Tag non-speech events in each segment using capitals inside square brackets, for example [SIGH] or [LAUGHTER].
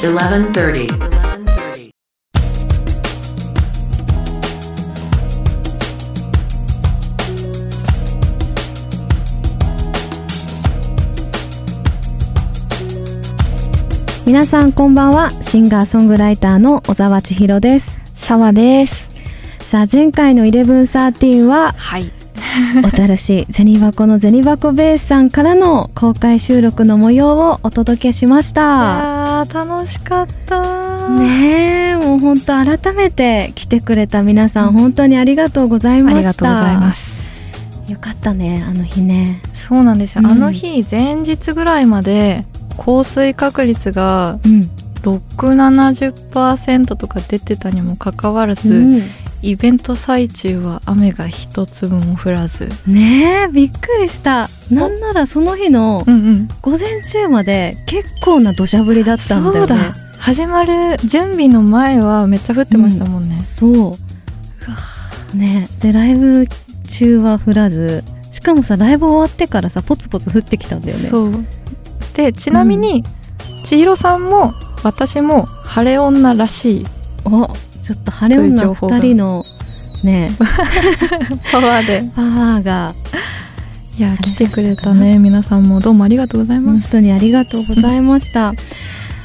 1130. 皆さんこんばんは。シンガーソングライターの小沢千尋です。沢です。さあ前回の1113ははい。小樽市銭箱の銭箱ベースさんからの公開収録の模様をお届けしました。あー楽しかった。ねえもう本当改めて来てくれた皆さん、本当にありがとうございました。ありがとうございます。よかったねあの日ね。そうなんですよ、うん。あの日前日ぐらいまで降水確率がうん、670%とか出てたにもかかわらず、うん。イベント最中は雨が一粒も降らず。ねえびっくりした。な？んならその日のうんうん。午前中まで結構な土砂降りだったんだよね。そうだ。始まる準備の前はめっちゃ降ってましたもんね、そう。ねでライブ中は降らずしかもさライブ終わってからさポツポツ降ってきたんだよね。そうでちなみに、千尋さんも私も晴れ女らしい。おちょっと晴れ女という情報が。2人のね。[LAUGHS] パワーで。パワーが。いや来てくれたね。皆さんもどうもありがとうございます。本当にありがとうございました。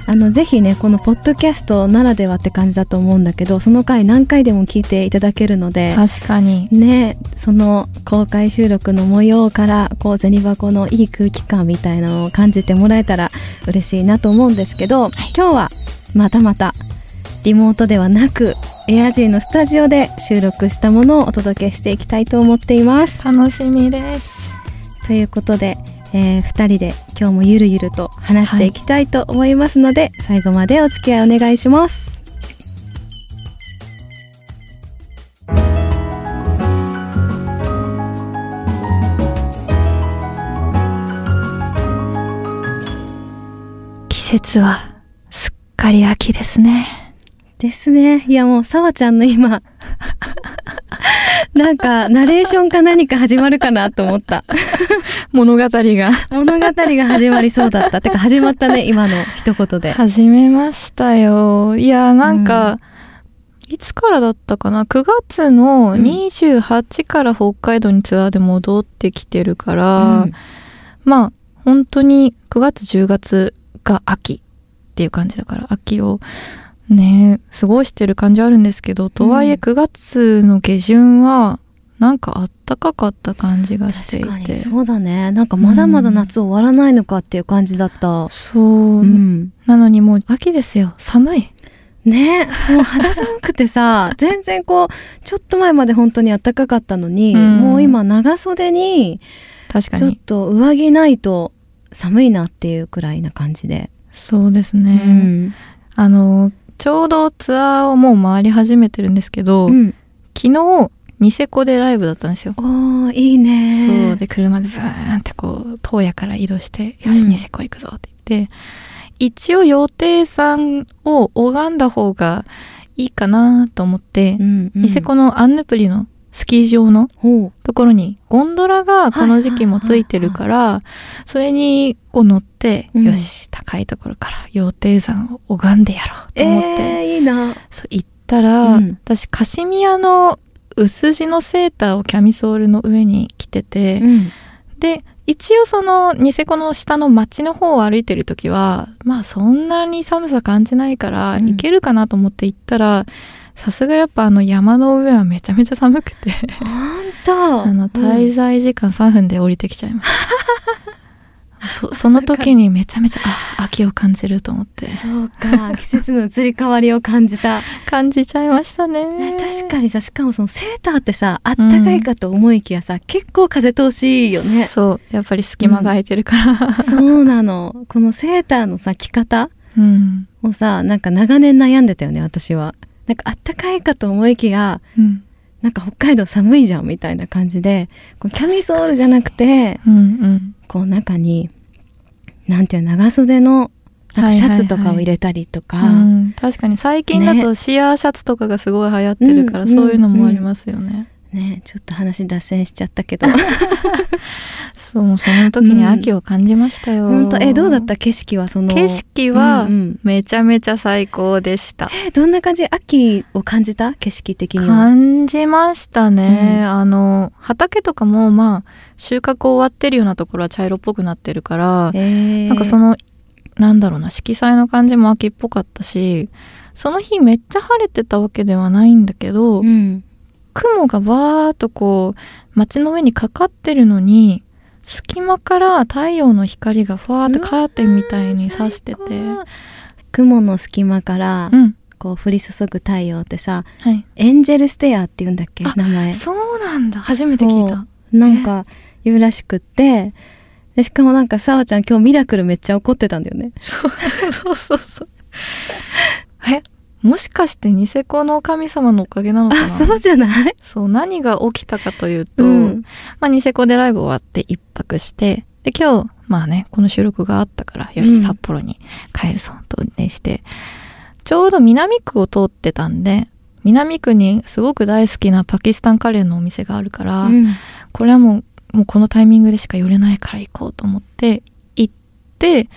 あのぜひねこのポッドキャストならではって感じだと思うんだけどその回何回でも聞いていただけるので確かに。ねその公開収録の模様からこう銭箱のいい空気感みたいなのを感じてもらえたら嬉しいなと思うんですけど、今日はまたまたリモートではなくエアジーのスタジオで収録したものをお届けしていきたいと思っています。楽しみです。ということで、え2人で今日もゆるゆると話していきたいと思いますので、最後までお付き合いお願いします。季節はすっかり秋ですねですね。いやもう、さわちゃんの今、[LAUGHS] なんか、ナレーションか何か始まるかなと思った。[LAUGHS] 物語が [LAUGHS] 物語が始まりそうだった。てか、始まったね、今の一言で。始めましたよいやなんか、いつからだったかな？9月の28から北海道にツアーで戻ってきてるから、うんまあ本当に9月10月が秋っていう感じだから秋をね過ごしてる感じあるんですけどとはいえうん。9月の下旬はなんかあったかかった感じがしてい確かにてそうだね。なんかまだまだ夏終わらないのかっていう感じだった。そう、うん。なのにもう秋ですよ。寒い。ねもう肌寒くてさ [LAUGHS] 全然こうちょっと前まで本当に暖かかったのに、うん。もう今長袖にちょっ確かにと上着ないと寒いなっていうくらいな感じで、そうですうね、ん。あのちょうどツアーをもう回り始めてるんですけど、うん、昨日ニセコでライブだったんですよ。おーいいね。そうで車でブーンってこう東野から移動して「よしうん。ニセコ行くぞ」って言って、一応予定さんを拝んだ方がいいかなと思って、うんうん。ニセコのアンヌプリのスキー場のところにゴンドラがこの時期もついてるから、それにこう乗って、うん。よし高いところから羊蹄山を拝んでやろうと思って、えー、いいな。そう行ったら、うん。私カシミヤの薄地のセーターをキャミソールの上に着てて、うん。で一応そのニセコの下の町の方を歩いてる時はまあそんなに寒さ感じないからうん。行けるかなと思って行ったら、さすがやっぱあの山の上はめちゃめちゃ寒くて。ほんとあの滞在時間3分で降りてきちゃいました、[LAUGHS] そその時にめちゃめちゃあ秋を感じると思って。そうか。季節の移り変わりを感じた、[LAUGHS] 感じちゃいましたね。ね、確かにさしかもそのセーターってさあったかいかと思いきやさ、結構風通しいいよね。そう。やっぱり隙間が空いてるから。そうなの。このセーターのさ着方うん、をさなんか長年悩んでたよね私はなんかあったかいかと思いきやうん。なんか北海道寒いじゃんみたいな感じでこうキャミソールじゃなくてうんうん。こう中になんていうの長袖のなんかシャツとかを入れたりとか、うん。確かに最近だとシアーシャツとかがすごい流行ってるから、ねそういうのもありますよね。ねちょっと話脱線しちゃったけど。[LAUGHS] そうその時に秋を感じましたよ。本当えどうだった？景色はその。景色はうんうん。めちゃめちゃ最高でした。えどんな感じ？秋を感じた？景色的には。感じましたね、うん。あの畑とかもまあ収穫終わってるようなところは茶色っぽくなってるから、えー。なんかそのなんだろうな色彩の感じも秋っぽかったしその日めっちゃ晴れてたわけではないんだけど、うん雲がバーっとこう街の上にかかってるのに隙間から太陽の光がふわーってカーテンみたいに差してて。雲の隙間からうん。こう降り注ぐ太陽ってさはい。エンジェルステアって言うんだっけあ名前。そうなんだ。初めて聞いた。なんか言うらしくってでしかもなんかさわちゃん今日ミラクルめっちゃ怒ってたんだよね。そうそうそう。え？もしかしてニセコの神様のおかげなのかな？あそうじゃない？そう何が起きたかというと、うん。まあ、ニセコでライブ終わって一泊してで今日まあねこの収録があったからよしうん。札幌に帰るぞと運転して、ちょうど南区を通ってたんで南区にすごく大好きなパキスタンカレーのお店があるから、うん。これはもうもうこのタイミングでしか寄れないから行こうと思って行って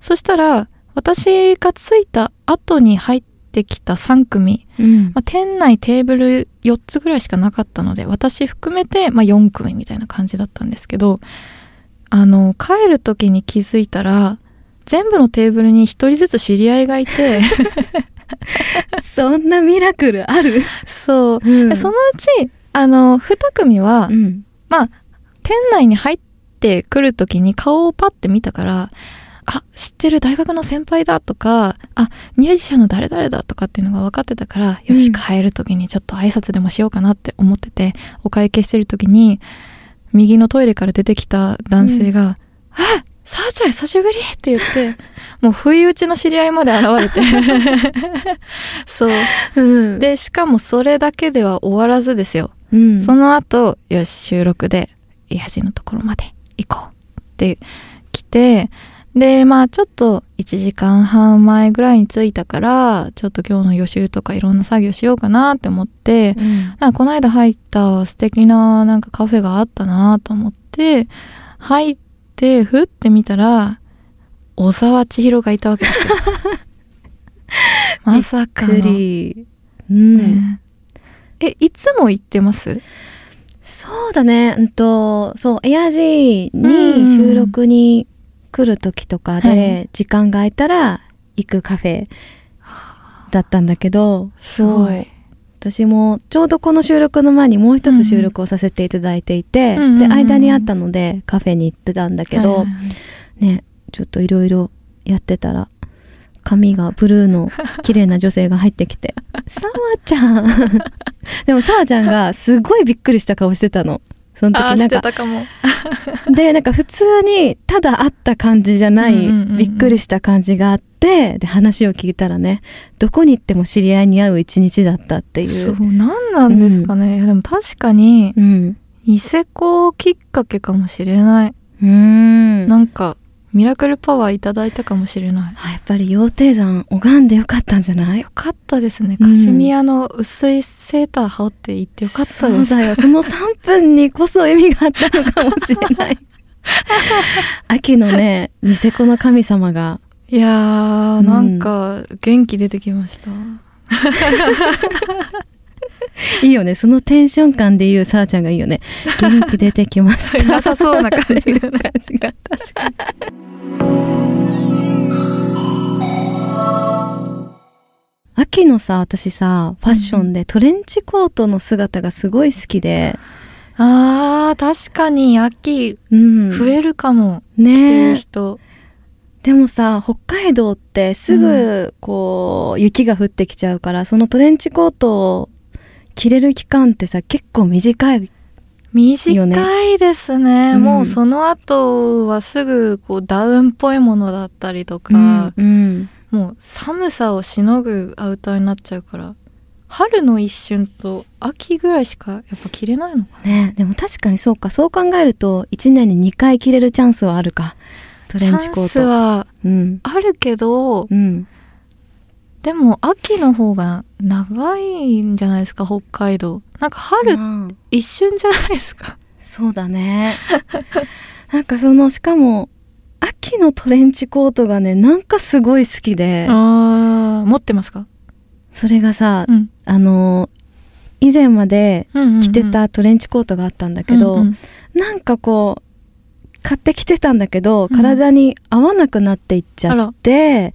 そしたら私が着いた後に入ってきた3組、うん。まあ、店内テーブル4つぐらいしかなかったので私含めて、まあ、4組みたいな感じだったんですけどあの帰る時に気づいたら全部のテーブルに1人ずつ知り合いがいて。[LAUGHS] そんなミラクルある、そう、うん。でそのうちあの2組は、うん。まあ、店内に入ってくるときに顔をパッて見たから、あ、知ってる大学の先輩だとか、あ、ミュージシャンの誰々だとかっていうのが分かってたから、よし、うん帰るときにちょっと挨拶でもしようかなって思ってて、お会計してるときに、右のトイレから出てきた男性が、あさあちゃん久しぶりって言って、[LAUGHS] もう不意打ちの知り合いまで現れて。[LAUGHS] そう。うんで、しかもそれだけでは終わらずですよ。うんその後、よし、収録で、イヤジのところまで行こうって来て、で、まあちょっと1時間半前ぐらいに着いたから、ちょっと今日の予習とかいろんな作業しようかなって思って、うん。あこの間入った素敵ななんかカフェがあったなと思って、入って、ふって見たら、小沢千尋がいたわけですよ。[LAUGHS] まさかの。うん、ね。え、いつも行ってます？そうだね。うんとそうエアジーうんに収録に来る時とかはで時間が空いたら行くカフェだったんだけどすごい。私もちょうどこの収録の前にもう一つ収録をさせていただいていて、うんで間にあったのでカフェに行ってたんだけど、はいはいはい。ねちょっといろいろやってたら髪がブルーの [LAUGHS] 綺麗な女性が入ってきて「さわちゃん」[LAUGHS] でもさわちゃんがすごいびっくりした顔してたのその時なんかたかも。[LAUGHS] でなんか普通にただ会った感じじゃない、うんうんうんうんびっくりした感じがあってで話を聞いたらねどこに行っても知り合いに会う一日だったっていそうう、何なんですかね。いやでも確かに、うんニセコきっかけかもしれない。うーんなんか、ミラクルパワーいただいたかもしれない。あやっぱり羊蹄山拝んでよかったんじゃない？よかったですね。うんカシミヤの薄いセーター羽織って行ってよかったです。そうだよその3分にこそ意味があったのかもしれない秋のねニセコの神様がいやー、うんなんか、元気出てきました。[LAUGHS] いいよね。そのテンション感で言うさあちゃんがいいよね。[LAUGHS] 元気出てきました。なさそうな感じが感じが確かに。秋のさ私さファッションでトレンチコートの姿がすごい好きで、あー、確かに。秋、うん、増えるかも。ね。人。でもさ北海道ってすぐこう、雪が降ってきちゃうからそのトレンチコートを着れる期間ってさ結構短い短いですね。うん。もうその後はすぐこうダウンっぽいものだったりとか、うんうん。もう寒さをしのぐアウターになっちゃうから、春の一瞬と秋ぐらいしかやっぱ着れないのかねでも確かにそうか。そう考えると1年に2回着れるチャンスはあるか。トレンチコチャンスートはうん。あるけどうんでも秋の方が長いんじゃないですか北海道。なんか春まあ一瞬じゃないですか。そうだね。なんかそのしかも秋のトレンチコートがねなんかすごい好きで。あー持ってますか？それがさ、うん。あの以前まで着て着たトレンチコートがあったんだけど、なんかこう買ってきてたんだけどうん。体に合わなくなっていっちゃって、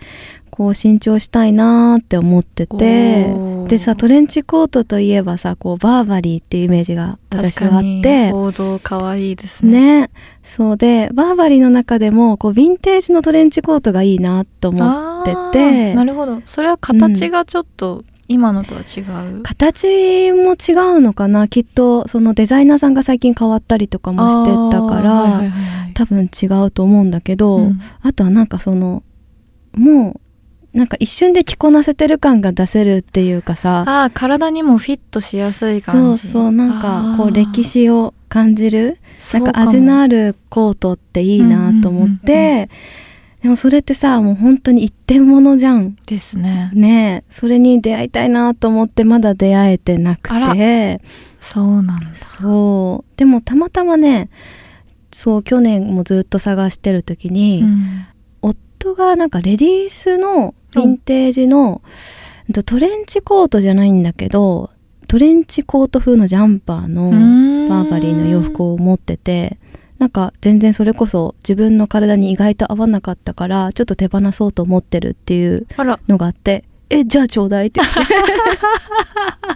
こう新調したいなーって思っててでさトレンチコートといえばさこうバーバリーっていうイメージが私はあって。王道可愛いですね。ね。そうでバーバリーの中でもこうヴィンテージのトレンチコートがいいなと思あってーてなるほど。それは形がちょっと今のとは違う、形も違うのかな。きっとそのデザイナーさんが最近変わったりとかもしてたから、はいはいはい。多分違うと思うんだけど、うん。あとはなんかそのもうなんか一瞬で着こなせてる感が出せるっていうかさ。あー体にもフィットしやすい感じ。そうそうなんかこう歴史史を感じるなんか味のあるコートっていいなと思って、うんうんうんでもそれってさもう本当に一点物じゃん。ですね。ねえ。それに出会いたいなと思ってまだ出会えてなくて。そうなんだ。そう。でもたまたまねそう去年もずっと探してる時に、うん。夫がなんかレディースのヴィンテージの、うんとトレンチコートじゃないんだけどトレンチコート風のジャンパーのバーバリーの洋服を持っててなんか全然それこそ自分の体に意外と合わなかったからちょっと手放そうと思ってるっていうのがあって「えじゃあちょうだい」って言っ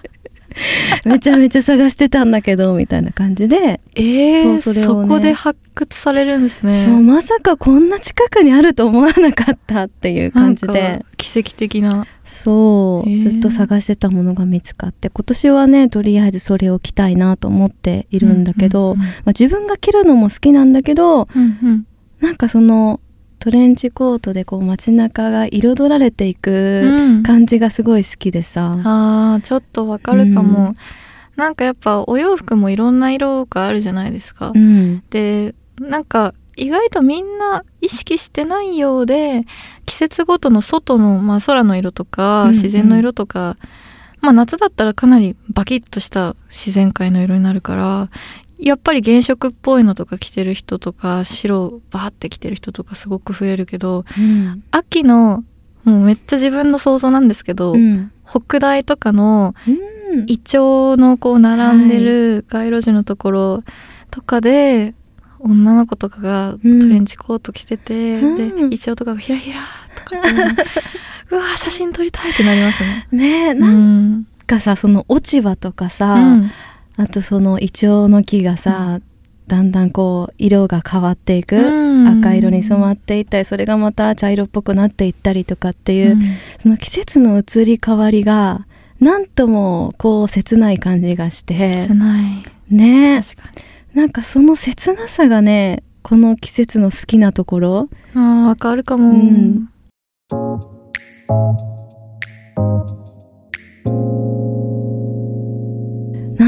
て [LAUGHS] [LAUGHS] めちゃめちゃ探してたんだけどみたいな感じで、えー、そうそそれをね。こで発掘されるんですね。そうまさかこんな近くにあると思わなかったっていう感じなで奇跡的な。そう、へー。ずっと探してたものが見つかって今年はねとりあえずそれを着たいなと思っているんだけど、うんうん。まあ、自分が着るのも好きなんだけどうんうん。なんかそのトレンチコートでこう街中が彩られていくうん。感じがすごい好きでさ、あーちょっとわかるかも、うん。なんかやっぱお洋服もいろんな色があるじゃないですか、うん。でなんか意外とみんな意識してないようで季節ごとの外の、まあ、空の色とかうんうん。自然の色とか、まあ夏だったらかなりバキッとした自然界の色になるからやっぱり原色っぽいのとか着てる人とか白バーって着てる人とかすごく増えるけどうん。秋のもうめっちゃ自分の想像なんですけど、うん。北大とかのうん。イチョウのこう並んでる街路樹のところとかで、女の子とかがトうん。レンチコート着てて、うん。でイチョウとかがひらひらとかで [LAUGHS] うわー写真撮りたいってなりますね。ねなんんかさその落ち葉とかさ、うんあとそのイチョウの木がさ、だんだんこう色が変わっていく、うん。赤色に染まっていったりそれがまた茶色っぽくなっていったりとかっていう、うん。その季節の移り変わりがなんともこう切ない感じがして。切ない。ね。なんかその切なさがねこの季節の好きなところ。あーわかるかも、うん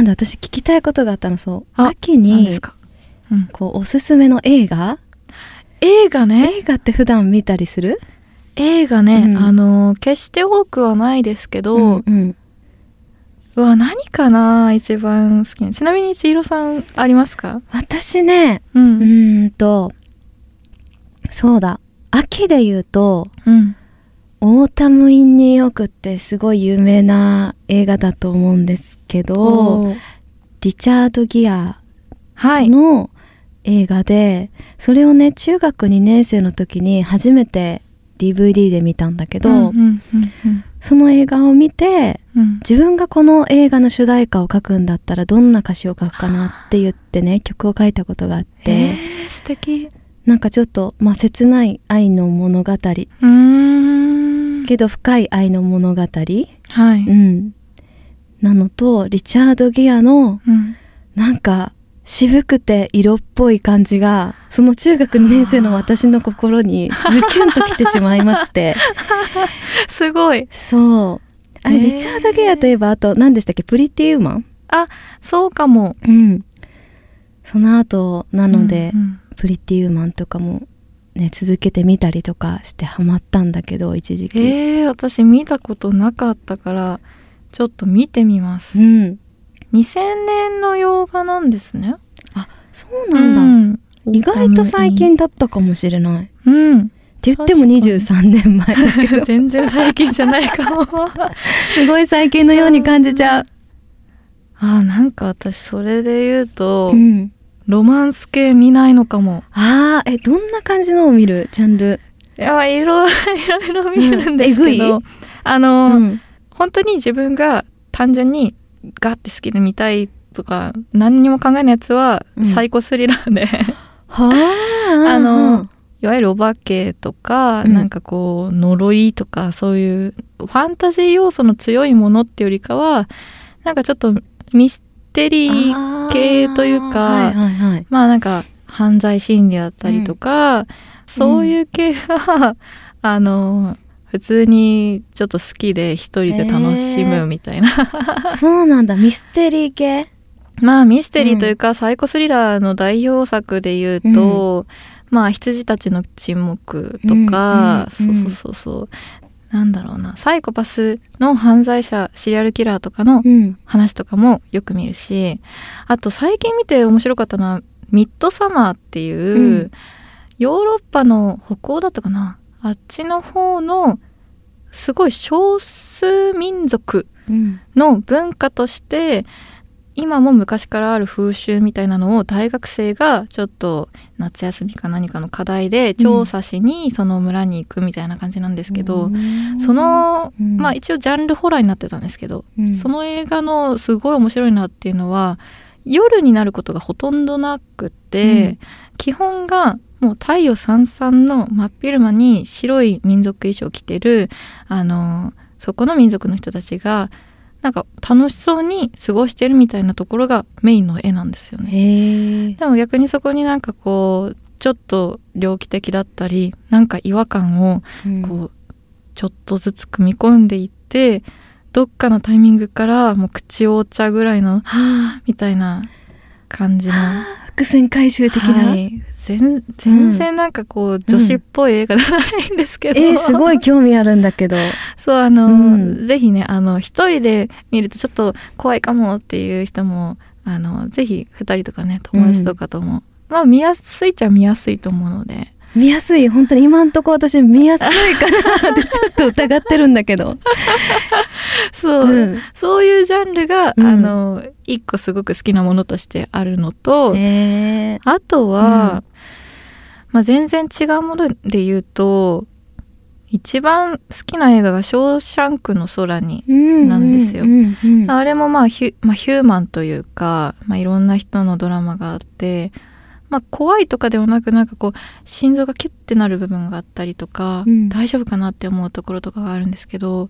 なんで私聞きたいことがあったのそう。あ秋にうん、こうおすすめの映画？映画ね。映画って普段見たりする？映画ね、うん。あの決して多くはないですけど、うんうん。うわ何かな一番好きな。ちなみに千尋さんありますか？私ねうんとそうだ。秋で言うとうん「オータム・イン・ニューヨーク」ってすごい有名な映画だと思うんですけどリチャード・ギアはい。の映画でそれをね中学2年生の時に初めて DVD で見たんだけど、うんうんうんその映画を見てうん。自分がこの映画の主題歌を書くんだったらどんな歌詞を書くかなって言ってね曲を書いたことがあって、えー、素敵。なんかちょっと、まあ、切ない愛の物語。けど深い愛の物語、はい、うん、なのとリチャード・ギアのうん。なんか渋くて色っぽい感じがその中学2年生の私の心にズキュンときてしまいまして。[LAUGHS] すごい。そう。あれ、へー。リチャード・ギアといえばあと何でしたっけ？プリティ・ウーマン？そうかも。うん。その後なので、うんプリティ・ウーマンとかもね続けてみたりとかしてハマったんだけど一時期、えー、私見たことなかったからちょっと見てみます、うん。2000年の洋画なんですね。そうなんだ、うん。意外と最近だったかもしれない。っうん。て言っても確かに。23年前だけど。[LAUGHS] 全然最近じゃないかも。[LAUGHS] すごい最近のように感じちゃう、あーなんか私それで言うと、うん、ロマンス系見ないのかも。あーえどんな感じのを見る？ジャンル。いやいろいろいろ見るんですけど、うん。あの、うん本当に自分が単純にガッて好きで見たいとか何にも考えないやつはうん。サイコスリラーで、はあ。[LAUGHS] あのいわゆるお化けとか、うん。なんかこう呪いとかそういうファンタジー要素の強いものってよりかはなんかちょっとミステリー系というかはいはいはい。まあなんか犯罪心理だったりとか、そういう系は、[LAUGHS] あの普通にちょっと好きで一人で楽しむみたいな、そうなんだ。ミステリー系？[LAUGHS] まあミステリーというか、サイコスリラーの代表作で言うと、まあ羊たちの沈黙とか、うんうんうん。そうそうそうそう。なんだろうな。サイコパスの犯罪者シリアルキラーとかのうん。話とかもよく見るしあと最近見て面白かったのは「ミッドサマー」っていう、うん。ヨーロッパの北欧だったかな？あっちの方のすごい少数民族うん。の文化として今も昔からある風習みたいなのを大学生がちょっと夏休みか何かの課題で調査しにその村に行くみたいな感じなんですけど、うん。そのうん。まあ一応ジャンルホラーになってたんですけど、うん。その映画のすごい面白いなっていうのは夜になることがほとんどなくて、うん。基本がもう太陽さんさんの真っ昼間に白い民族衣装を着てるあのそこの民族の人たちがなんか楽しそうに過ごしてるみたいなところがメインの絵なんですよね。でも逆にそこになんかこうちょっと猟奇的だったりなんか違和感をこうちょっとずつ組み込んでいってどっかのタイミングからもう口をお茶ぐらいのはみたいな感じの、あ。伏線回収的な、はい、全全然なんかこう、女子っぽい映画じゃないんですけど、えー、すごい興味あるんだけど。そうあの、うん。ぜひねあの一人で見るとちょっと怖いかもっていう人もあのぜひ二人とかね友達とかとも、まあ見やすいっちゃ見やすいと思うので見やすい。本当に今んとこ私見やすいかなって [LAUGHS] ちょっと疑ってるんだけど、そう、うん、そういうジャンルが、うん。あの一個すごく好きなものとしてあるのと、へえあとは、うん。まあ、全然違うもので言うと一番好きな映画が「ショーシャンクの空に」なんですよ。あれもまあヒュ,、まあ、ヒューマンというか、まあ、いろんな人のドラマがあって、まあ、怖いとかではなくなんかこう心臓がキュッてなる部分があったりとか、うん。大丈夫かなって思うところとかがあるんですけど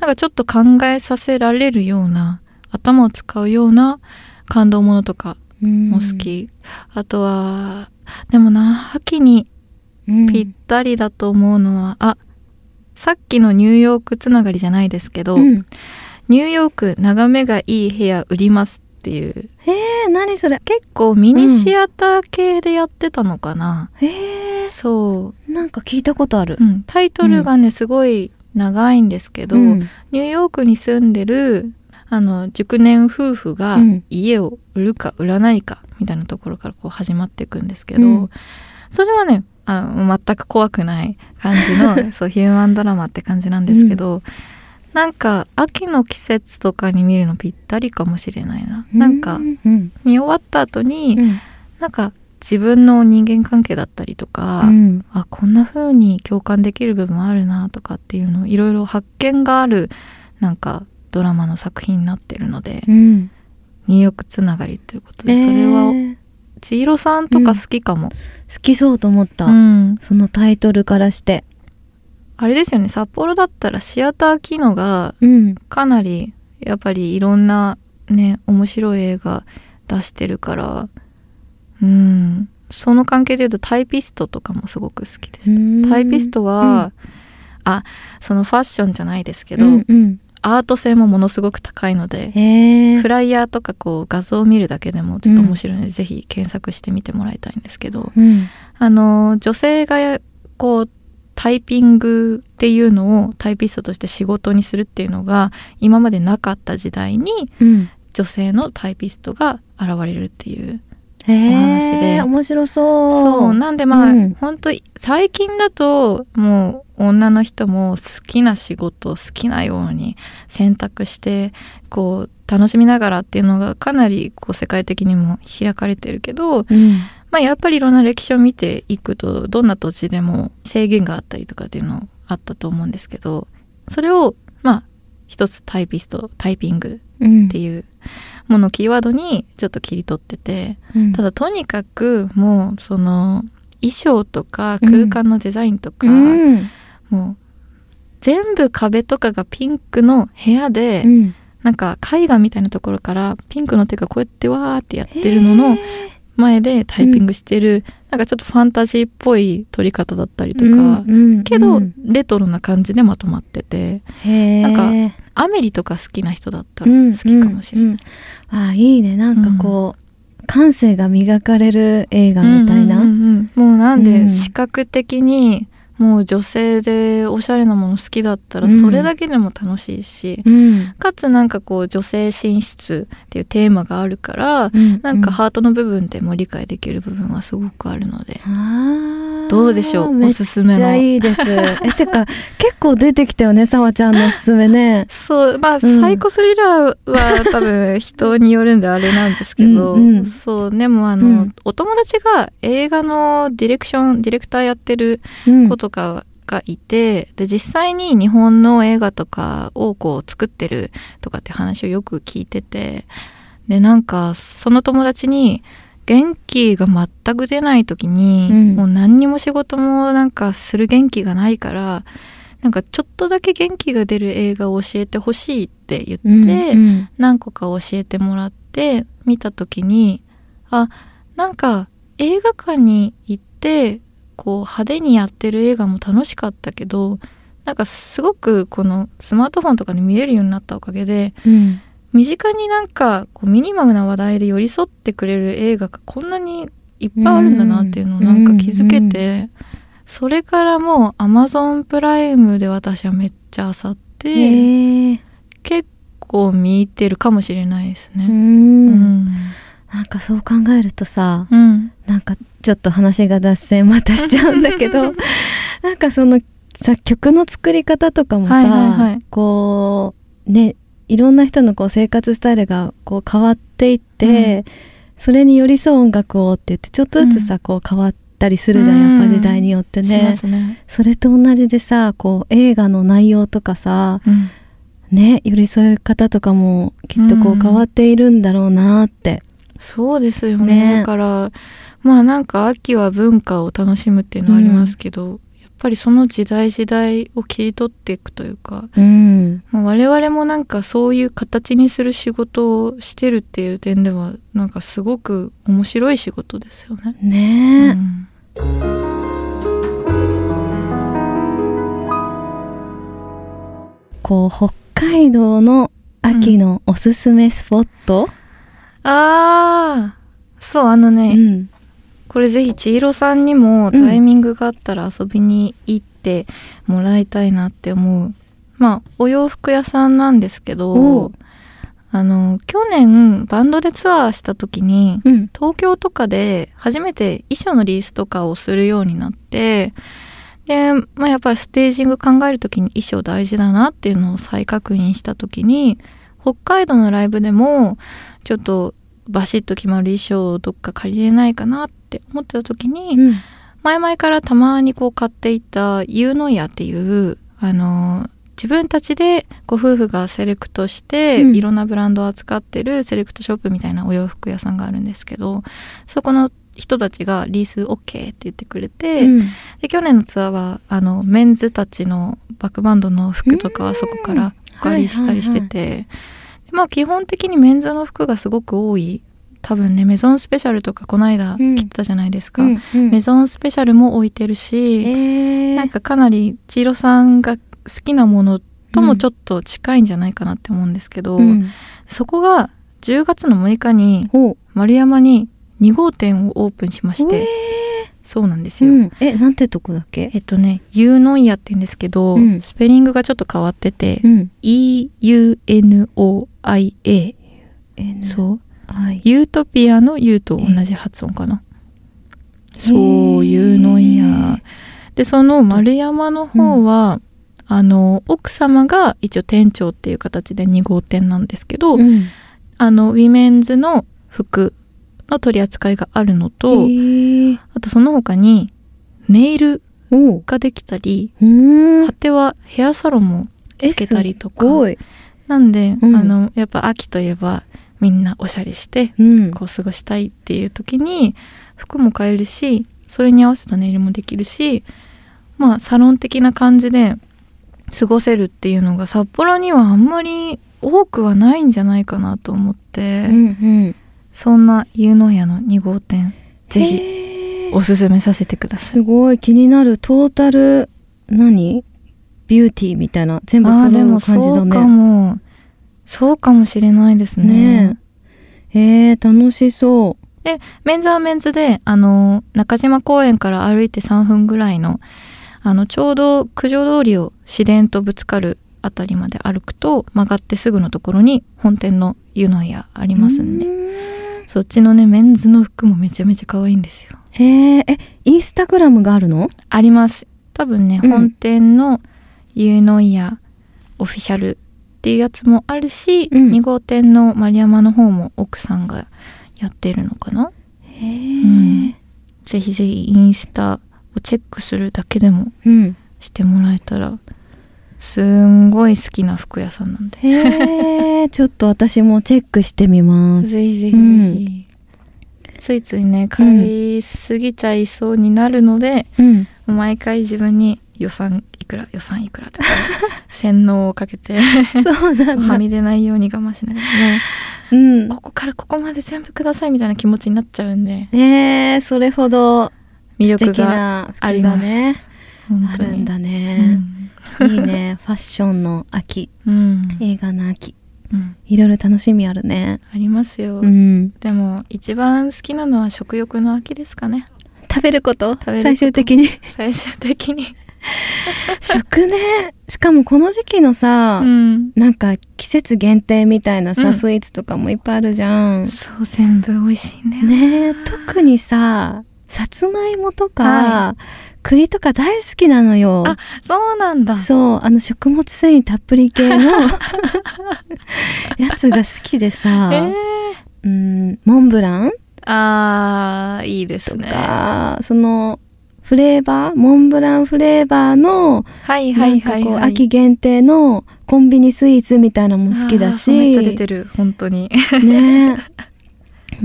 なんかちょっと考えさせられるような頭を使うような感動ものとかも好き、あとはでもな秋にうん。ぴったりだと思うのは、あさっきのニューヨークつながりじゃないですけど、うん。ニューヨーク眺めがいい部屋売りますっていう。へえ何それ？結構ミニシアター系でやってたのかな、へえそなんか聞いたことある。う、うん、タイトルがね、すごい長いんですけど、うん。ニューヨークに住んでるあの熟年夫婦がうん。家を売るか売らないかみたいなところからこう始まっていくんですけど、うん。それはねあの全く怖くない感じの [LAUGHS] そうヒューマンドラマって感じなんですけど、なんか秋の季節とかに見るのぴったりかもしれないな。なんかうん。うん見終わった後に、うん。なんか自分の人間関係だったりとか、うん。あこんな風に共感できる部分あるなとかっていうのをいろいろ発見があるなんかドラマの作品になってるので、うん。ニューヨークつながりということで、それはえー。千尋さんとか好きかも。好きそうと思った、うん。そのタイトルからしてあれですよね。札幌だったらシアター機能がうん。かなりやっぱりいろんなね面白い映画出してるから。うん。その関係でいうとタイピストとかもすごく好きです、タイピストは、あそのファッションじゃないですけど、うんうん。アート性もものすごく高いので、フライヤーとかこう画像を見るだけでもちょっと面白いので、ぜひ検索してみてもらいたいんですけどうん。あの女性がこうタイピングっていうのをタイピストとして仕事にするっていうのが今までなかった時代にうん。女性のタイピストが現れるっていうお話で。面白そう。そう。なんでまあ、うん。本当最近だともう女の人も好きな仕事を好きなように選択してこう楽しみながらっていうのがかなりこう世界的にも開かれてるけど、うんまあ、やっぱりいろんな歴史を見ていくとどんな土地でも制限があったりとかっていうのあったと思うんですけどそれをまあ一つタイピストタイピングうん。っていうものをキーワードにちょっと切り取っててうん。ただとにかくもうその衣装とか空間のデザインとか、うん。もう全部壁とかがピンクの部屋で、うん。なんか絵画みたいなところからピンクの手がこうやってわーってやってるのの前でタイピングしてる、なんかちょっとファンタジーっぽい撮り方だったりとか、うんうんけど、うんレトロな感じでまとまっててなんアメリとか好きな人だったらうん好きかもしれない。うんうん。ああいいね。なんかこう、感性が磨かれる映画みたいな、うんうんうん。もうなんでうん。視覚的にもう女性でおしゃれなもの好きだったらうん。それだけでも楽しいし、うん。かつなんかこう女性進出っていうテーマがあるから、なんかハートの部分でも理解できる部分はすごくあるので、あーどうでしょう？めおすすめめっちゃの。いいです。えてか結構出てきたよね [LAUGHS] さわちゃんのおすすめね。そうまあ、うん。サイコスリラーは多分人によるんであれなんですけどうんうん。そうでもあの、うん。お友達が映画のディレクションディレクターやってるうん子とかがいて、で実際に日本の映画とかをこう作ってるとかって話をよく聞いててでなんかその友達に元気が全く出ない時に、うん。もう何にも仕事もなんかする元気がないからなんかちょっとだけ元気が出る映画を教えてほしいって言って、うんうん。何個か教えてもらって見た時にあなんか映画館に行ってこう派手にやってる映画も楽しかったけどなんかすごくこのスマートフォンとかで見れるようになったおかげでうん身近になんかこうミニマムな話題で寄り添ってくれる映画がこんなにいっぱいあるんだなっていうのをなんか気づけて、それからもう Amazon プライムで私はめっちゃ漁って、結構見てるかもしれないですうね。ん。なんかそう考えるとさうん。なんかちょっと話が脱線またしちゃうんだけど [LAUGHS] なんかそのさ曲の作り方とかもさ、はいはいはい。こうねいろんな人のこう生活スタイルがこう変わっていって、それに寄り添う音楽をって言ってちょっとずつさ、こう変わったりするじゃんやっぱ時代によってね。すね。それと同じでさこう映画の内容とかさうんね寄り添い方とかもきっとこううん変わっているんだろうなって。そうですよねねだからまあなんか秋は文化を楽しむっていうのはありますけど、ぱりその時代時代を切り取っていくというか、うん。まあ、我々もなんかそういう形にする仕事をしてるっていう点ではなんかすごく面白い仕事ですよね。ねえ、うん。こう北海道の秋のおすすめスポット、ああそうあのね、うんこれぜひ千尋さんにもタイミングがあったら遊びに行ってもらいたいなって思う、まあお洋服屋さんなんですけおどう。あの去年バンドでツアーした時にうん。東京とかで初めて衣装のリースとかをするようになってで、まあ、やっぱりステージング考える時に衣装大事だなっていうのを再確認した時に北海道のライブでもちょっとバシッと決まる衣装をどっか借りれないかなって思ってた時に、うん。前々からたまにこう買っていたユーノイヤっていうあの自分たちでご夫婦がセレクトして、うん。いろんなブランドを扱ってるセレクトショップみたいなお洋服屋さんがあるんですけどそこの人たちがリース OK って言ってくれて、うん。で去年のツアーはあのメンズたちのバックバンドの服とかはそこからお借りしたりしてて、でまあ基本的にメンズの服がすごく多い多分ねメゾンスペシャルとかこの間うん。来てたじゃないですか、うんうん。メゾンスペシャルも置いてるし、えー。なんかかなり千尋さんが好きなものともちょっと近いんじゃないかなって思うんですけど、うん。そこが10月の6日に丸山に2号店をオープンしまして、えそうなんですよ、うん、えなんてとこだっけ？えっとねユーノイアって言うんですけど、うん。スペリングがちょっと変わってて、うん。EUNOIA えそうはい。ユートピアの U と同じ発音かな、へそうーユーノイアでその丸山の方は、あの奥様が一応店長っていう形で2号店なんですけど、うん。あのウィメンズの服の取り扱いがあるのと、へー。あとその他にネイルができたりうーん。果てはヘアサロンもつけたりとか。なんで、うん。あのやっぱ秋といえばみんなおしゃれしてうん。こう過ごしたいっていう時に服も買えるしそれに合わせたネイルもできるしまあサロン的な感じで過ごせるっていうのが札幌にはあんまり多くはないんじゃないかなと思って、うんうん。そんな有能屋の2号店ぜひひおすすめさせてください。すごい気になる。トータル何？ビューティーみたいな。全部あーで揃うもそう感じだかねもそうかもしれないですね。ね。ええー、楽しそメンズはメンズであの中島公園から歩いて3分ぐらいのあのちょうど九条通りを市電とぶつかるあたりまで歩くと曲がってすぐのところに本店の湯の屋ありうますんで。ん。そっちのねメンズの服もめちゃめちゃ可愛いんですよ。へええインスタグラムがあるの？あります。多分ね、うん。本店の湯の屋オフィシャルっていうやつもあるし、うん。2号店の丸山の方も奥さんがやってるのかな。へえん。ぜひぜひインスタをチェックするだけでもうん。してもらえたらすんごい好きな服屋さんなんで。へえ [LAUGHS] ちょっと私もチェックしてみます。ぜひぜひ。うん。ついついね買いすぎちゃいそうになるので、うん。毎回自分に予算いくら予算いくらとか [LAUGHS] 洗脳をかけて [LAUGHS] そうなんだ。はみ出ないように我慢しながらね。うん。ここからここまで全部くださいみたいな気持ちになっちゃうんで。えー、それほど魅力がなあります。ねあるんだね、いいね。[LAUGHS] ファッションの秋。うん、うん映画の秋。うん。いろいろ楽しみあるね。ありますよ、うん。でも一番好きなのは食欲の秋ですかね。食べること。最終的に。最終的に [LAUGHS] 食ね。しかもこの時期のさ、うん。なんか季節限定みたいなさ、うん。スイーツとかもいっぱいあるじゃん。そう全部美味しいんだよね。え特にささつまいもとか、は栗とか大好きなのよ。あそうなんだ。そうあの食物繊維たっぷり系の [LAUGHS] やつが好きでさ、えうんモンブランー、あーいいですとねか、そのフレーバーモンブランフレーバーのはいなはいはい、んかこう、はい、秋限定のコンビニスイーツみたいなのも好きだし。めっちゃ出てる本当に。ね。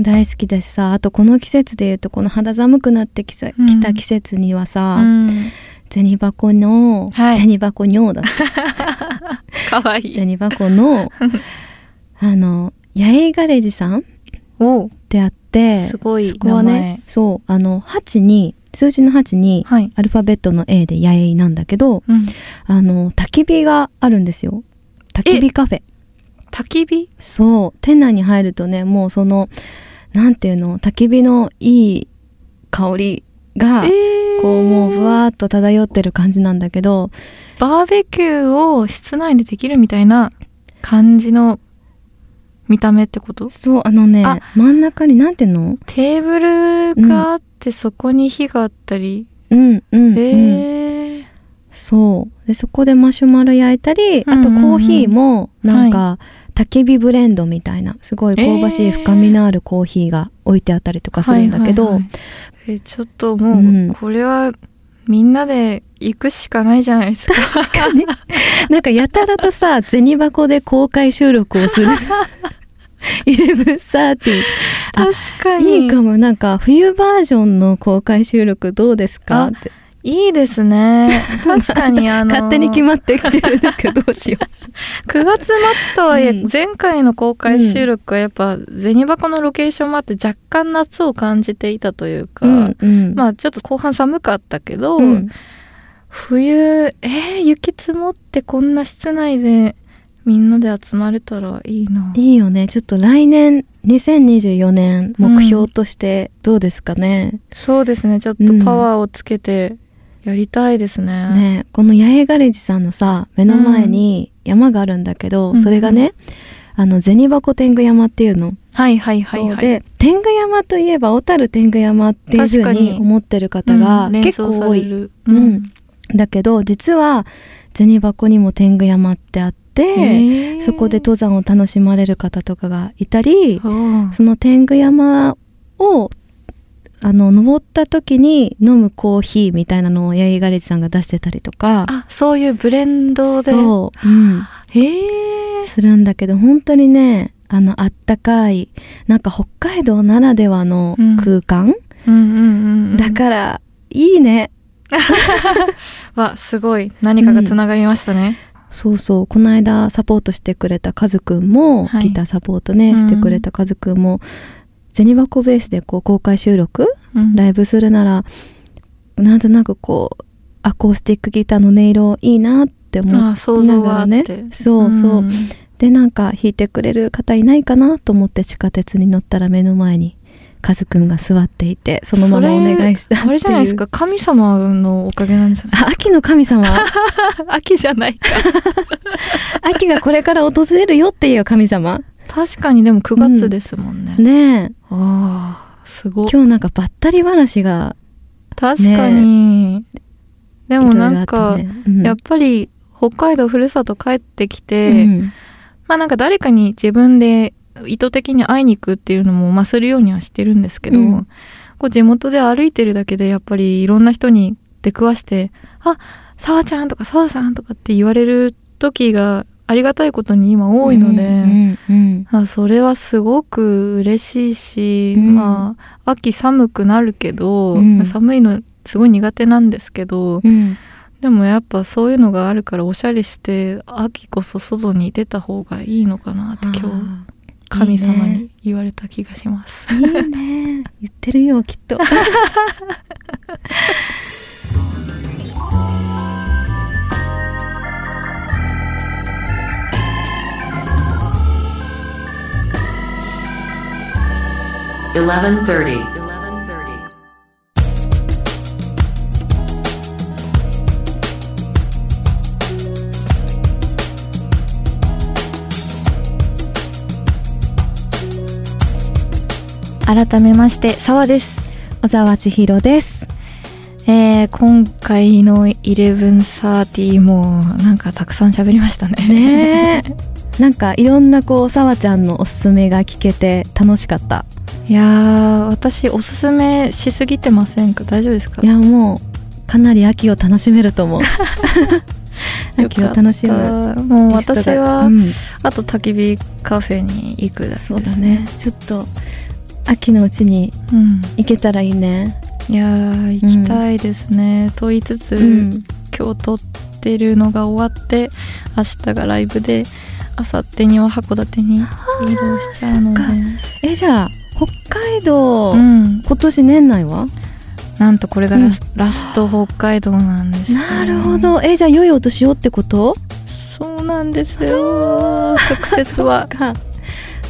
大好きだしさ。あとこの季節でいうとこの肌寒くなってきさ、うん。きた季節にはさ、うん。銭箱の、はい。銭箱尿だった。[LAUGHS] かわいい。銭箱の [LAUGHS] あの八重ガレージさんおってあってすごいそこはねそうあの8に数字の8にはい。アルファベットの A で八重なんだけどうん。あの焚き火があるんですよ。焚き火カフェ。焚き火？そう。店内に入るとねもうそのなんていうの？焚き火のいい香りが、えー。こうもうぶわーっと漂ってる感じなんだけど。バーベキューを室内でできるみたいな感じの見た目ってこと？そうあのねあ。真ん中になんていうの？テーブルがあってそこに火があったり、うんうん、うん、へえそう。でそこでマシュマロ焼いたり、あとコーヒーもなんか、焚き火ブレンドみたいなすごい香ばしいえー深みのあるコーヒーが置いてあったりとかするんだけど、はいはいはい。えちょっともう、うん。これはみんなで行くしかないじゃないですか。確かに。なんかやたらとさ銭箱で公開収録をする。[LAUGHS] 1130あ確かに。いいかも。なんか冬バージョンの公開収録どうですかあっていいですね。[LAUGHS] 確かにあの勝手に決まってきてるんだけどどうしよ9 [LAUGHS] 月末とはいえ、うん。前回の公開収録はやっぱ銭箱のロケーションもあって若干夏を感じていたというう。か、うんうん、まあちょっと後半寒かったけど、うん。冬えー、雪積もってこんな室内でみんなで集まれたらいいな。いいよね。ちょっと来年2024年目標としてどうですかね、そうですね。ちょっとパワーをつけてやりたいですね、ねこの八重ガレージさんのさ目の前に山があるんだけど、うんそれがねあの銭箱天狗山っていうの、はいはいはいはい。で天狗山といえば小樽天狗山っていうふうにに。思ってる方が結構多い、うん。だけど実は銭箱にも天狗山ってあって、そこで登山を楽しまれる方とかがいたりあその天狗山をあの登った時に飲むコーヒーみたいなのを八重ガレージさんが出してたりとか。あそういうブレンドで。そう、うん、へえ。するんだけど本当にねあのあったかいなんか北海道ならではの空間、うんうんうんうんだからいいね。[LAUGHS] わすごい。何かがつながりましたね、そうそう。この間サポートしてくれたカズくんも、はい。ギターサポートね、うんしてくれたカズくんも銭箱ベースでこう公開収録うん。ライブするならなんとなくこうアコースティックギターの音色いいなって思っあ想像があって、ねそうそう、ん。でなんか弾いてくれる方いないかなと思って地下鉄に乗ったら目の前にカズくんが座っていてそのままお願いしたあれじゃないですか？神様のおかげなんですよねあ秋の神様。[LAUGHS] 秋じゃないか。[LAUGHS] 秋がこれから訪れるよっていう神様確かにでも9月ですもんね、ねえ。ああすご。い今日なんかばったり話が確かに、でもなんいか、ね。うん。やっぱり北海道ふるさと帰ってきて、うん。まあなんか誰かに自分で意図的に会いに行くっていうのもまあするようにはしてるんですけど、うん。こう地元で歩いてるだけでやっぱりいろんな人に出くわして「あさわちゃん」とか「さわさん」とかって言われる時がありがたいことに今多いので、うんうんあそれはすごく嬉しいし、うん。まあ秋寒くなるけど、うん。寒いのすごい苦手なんですけど、うん。でもやっぱそういうのがあるからおしゃれして秋こそ外に出た方がいいのかなって今日あ神様に言われた気がします。ーいいね。言ってるよきっと [LAUGHS] 1130. 改めまして沢です、小沢千尋です。えー、今回の1130もなんかたくさん喋りましたね。ねえ。なんかいろんなこうさわちゃんのおすすめが聞けて楽しかったいやー私おすすめしすぎてませんか？大丈夫ですか？いやもうかなり秋を楽しめると思う。[LAUGHS] 秋を楽しむもう私は、うん。あと焚き火カフェに行くだけです、そうだね。ちょっと秋のうちにうん。行けたらいいね。いやー行きたいですね、と言いつつ、うん。今日撮ってるのが終わって明日がライブで明後日には函館に移動しちゃうので。えじゃあ北海道、うん。今年年内は？なんとこれがラス,、ラスト北海道なんですよなるほど。えじゃあ良いお年をってこと？そうなんですよ。[LAUGHS] 直接は。か。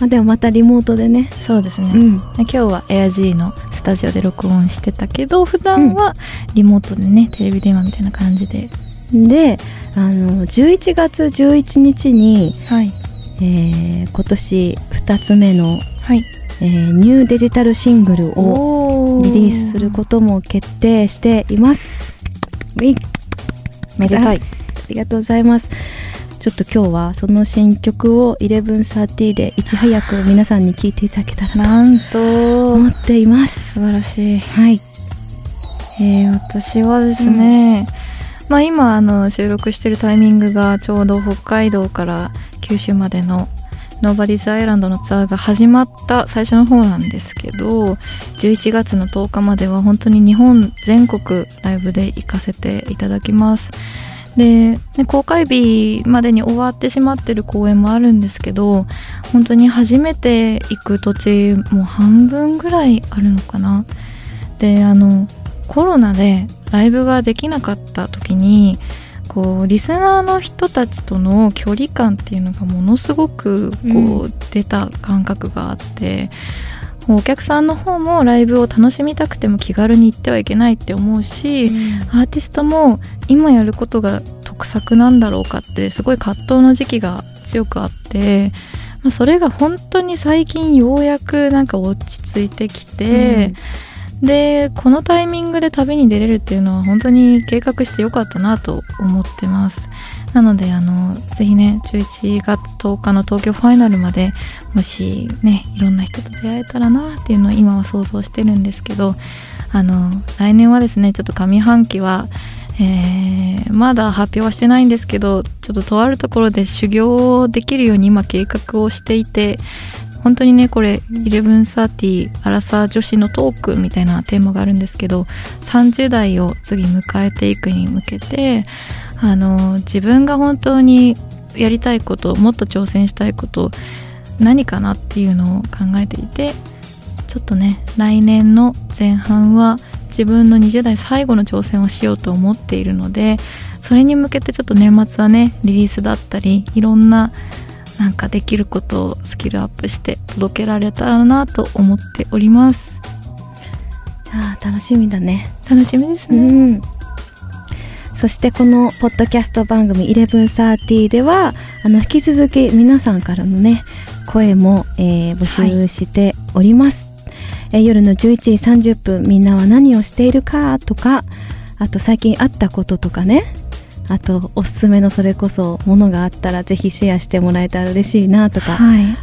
あでもまたリモートでね。そうですね、うん。今日は AirG のスタジオで録音してたけど普段はリモートでねテレビ電話みたいな感じで。であの11月11日に、はい。えー今年2つ目の、はいえーニューデジタルシングルをおリリースすることも決定しています。めでたい。ありがとう。ございます。ちょっと今日はその新曲を1130でいち早く皆さんに聴いていただけたらな。なんと。と思っています。素晴らしい。はい。えー私はですね、まあ今あの収録してるタイミングがちょうど北海道から九州までのノーバディズアイランドのツアーが始まった最初の方なんですけど11月の10日までは本当に日本全国ライブで行かせていただきます。で、公開日までに終わってしまってる公演もあるんですけど本当に初めて行く土地もう半分ぐらいあるのかな。であのコロナでライブができなかった時にここうリスナーの人たちとの距離感っていうのがものすごくこう、うん。出た感覚があってお客さんの方もライブを楽しみたくても気軽に行ってはいけないって思うし、アーティストも今やることが得策なんだろうかってすごい葛藤の時期が強くあって、まあ、それが本当に最近ようやくなんか落ち着いてきて、でこのタイミングで旅に出れるっていうのは本当に計画してよかったなと思ってます。なのであのぜひね11月10日の東京ファイナルまでもしねいろんな人と出会えたらなっていうのを今は想像してるんですけどあの来年はですねちょっと上半期はえーまだ発表はしてないんですけどちょっととあるところで修行できるように今計画をしていて本当にねこれ1130アラサー女子のトークみたいなテーマがあるんですけど30代を次迎えていくに向けてあの自分が本当にやりたいこともっと挑戦したいこと何かなっていうのを考えていてちょっとね来年の前半は自分の20代最後の挑戦をしようと思っているのでそれに向けてちょっと年末はねリリースだったりいろんななんかできることをスキルアップして届けられたらなと思っております。あー楽しみだね。楽しみですうね、ん。そしてこのポッドキャスト番組1130ではあの引き続き皆さんからのね声も、えー募集しております、えー夜の11時30分みんなは何をしているかとかあと最近あったこととかねあとおすすめのそれこそものがあったらぜひシェアしてもらえたら嬉しいなとか、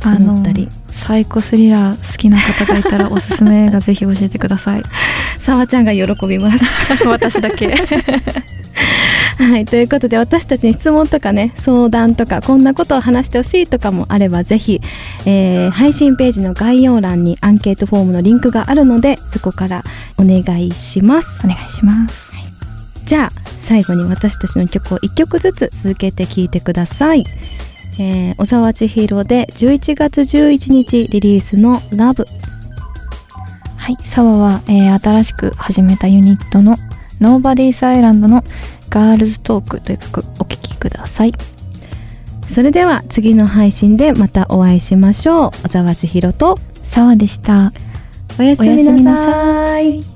思ったり。サイコスリラー好きな方がいたらおすすめがぜひ教えてください。[LAUGHS] さわちゃんが喜びます。[LAUGHS] 私だけ。[LAUGHS] はい、ということで私たちに質問とかね相談とかこんなことを話してほしいとかもあればぜひ、えー配信ページの概要欄にアンケートフォームのリンクがあるのでそこからお願いします。お願いしますじゃあ最後に私たちの曲を1曲ずつ続けて聴いてください、えー小沢千尋で11月11日リリースの「ラブ。はい、サワは、えー新しく始めたユニットの Nobody's Island のガールズトークという曲お聴きください。それでは次の配信でまたお会いしましょう。小沢千尋とサワでした。おやすみなさい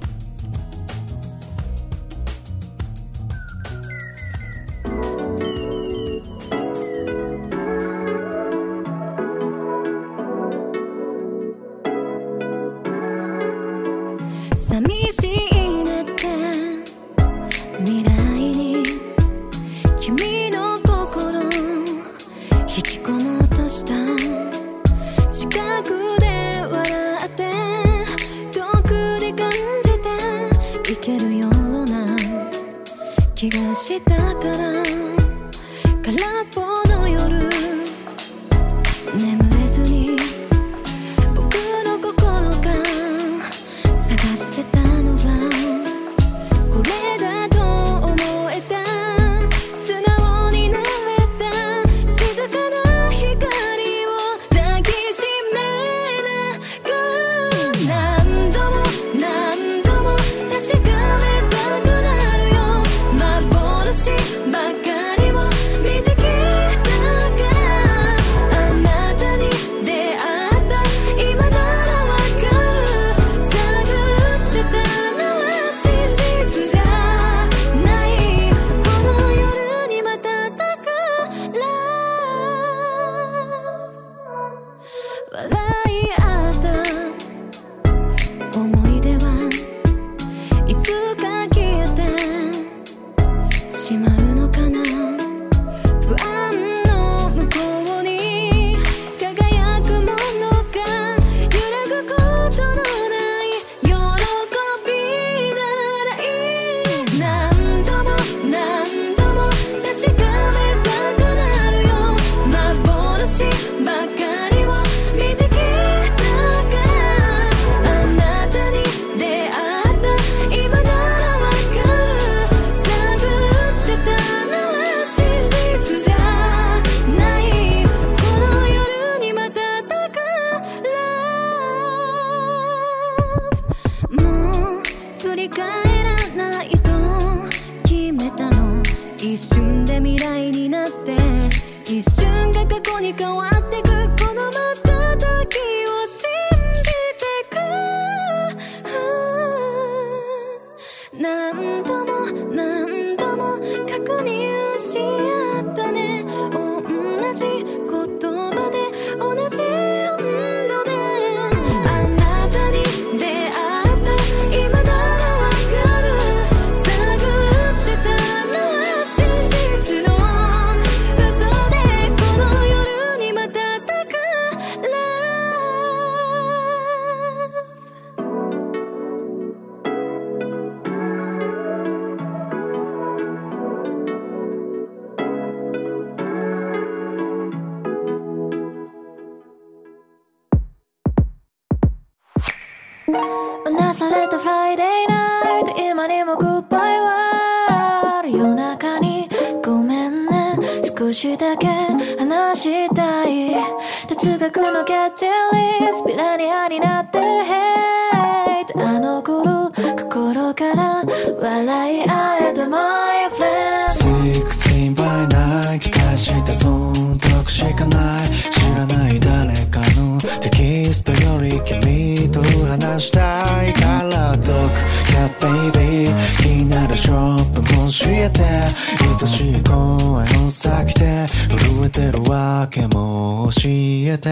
てるわけも教えて。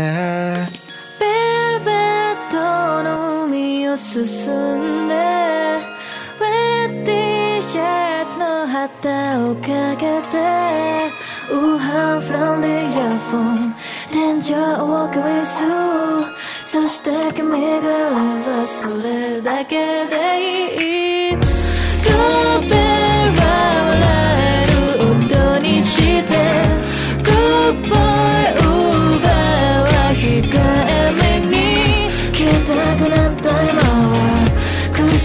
ベルベットの海を進んでウェッティシャツの旗をかけてウーハンフロンディヤフォン天井を越えそそして君がればそれだけでいい。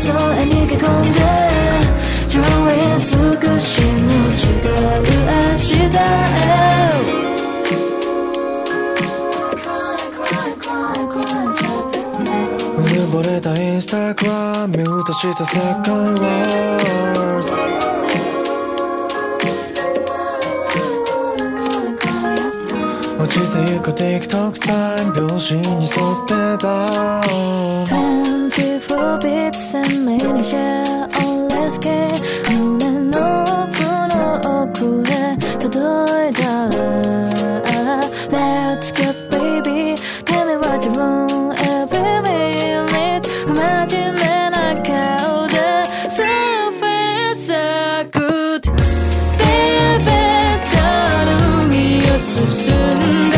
空に駆け込んで Drawing 少しの違う明日。へ溺れたインスタグラムとした世界は落ちてゆく TikTok タイム拍子に沿ってた24 beats and many share all let's susun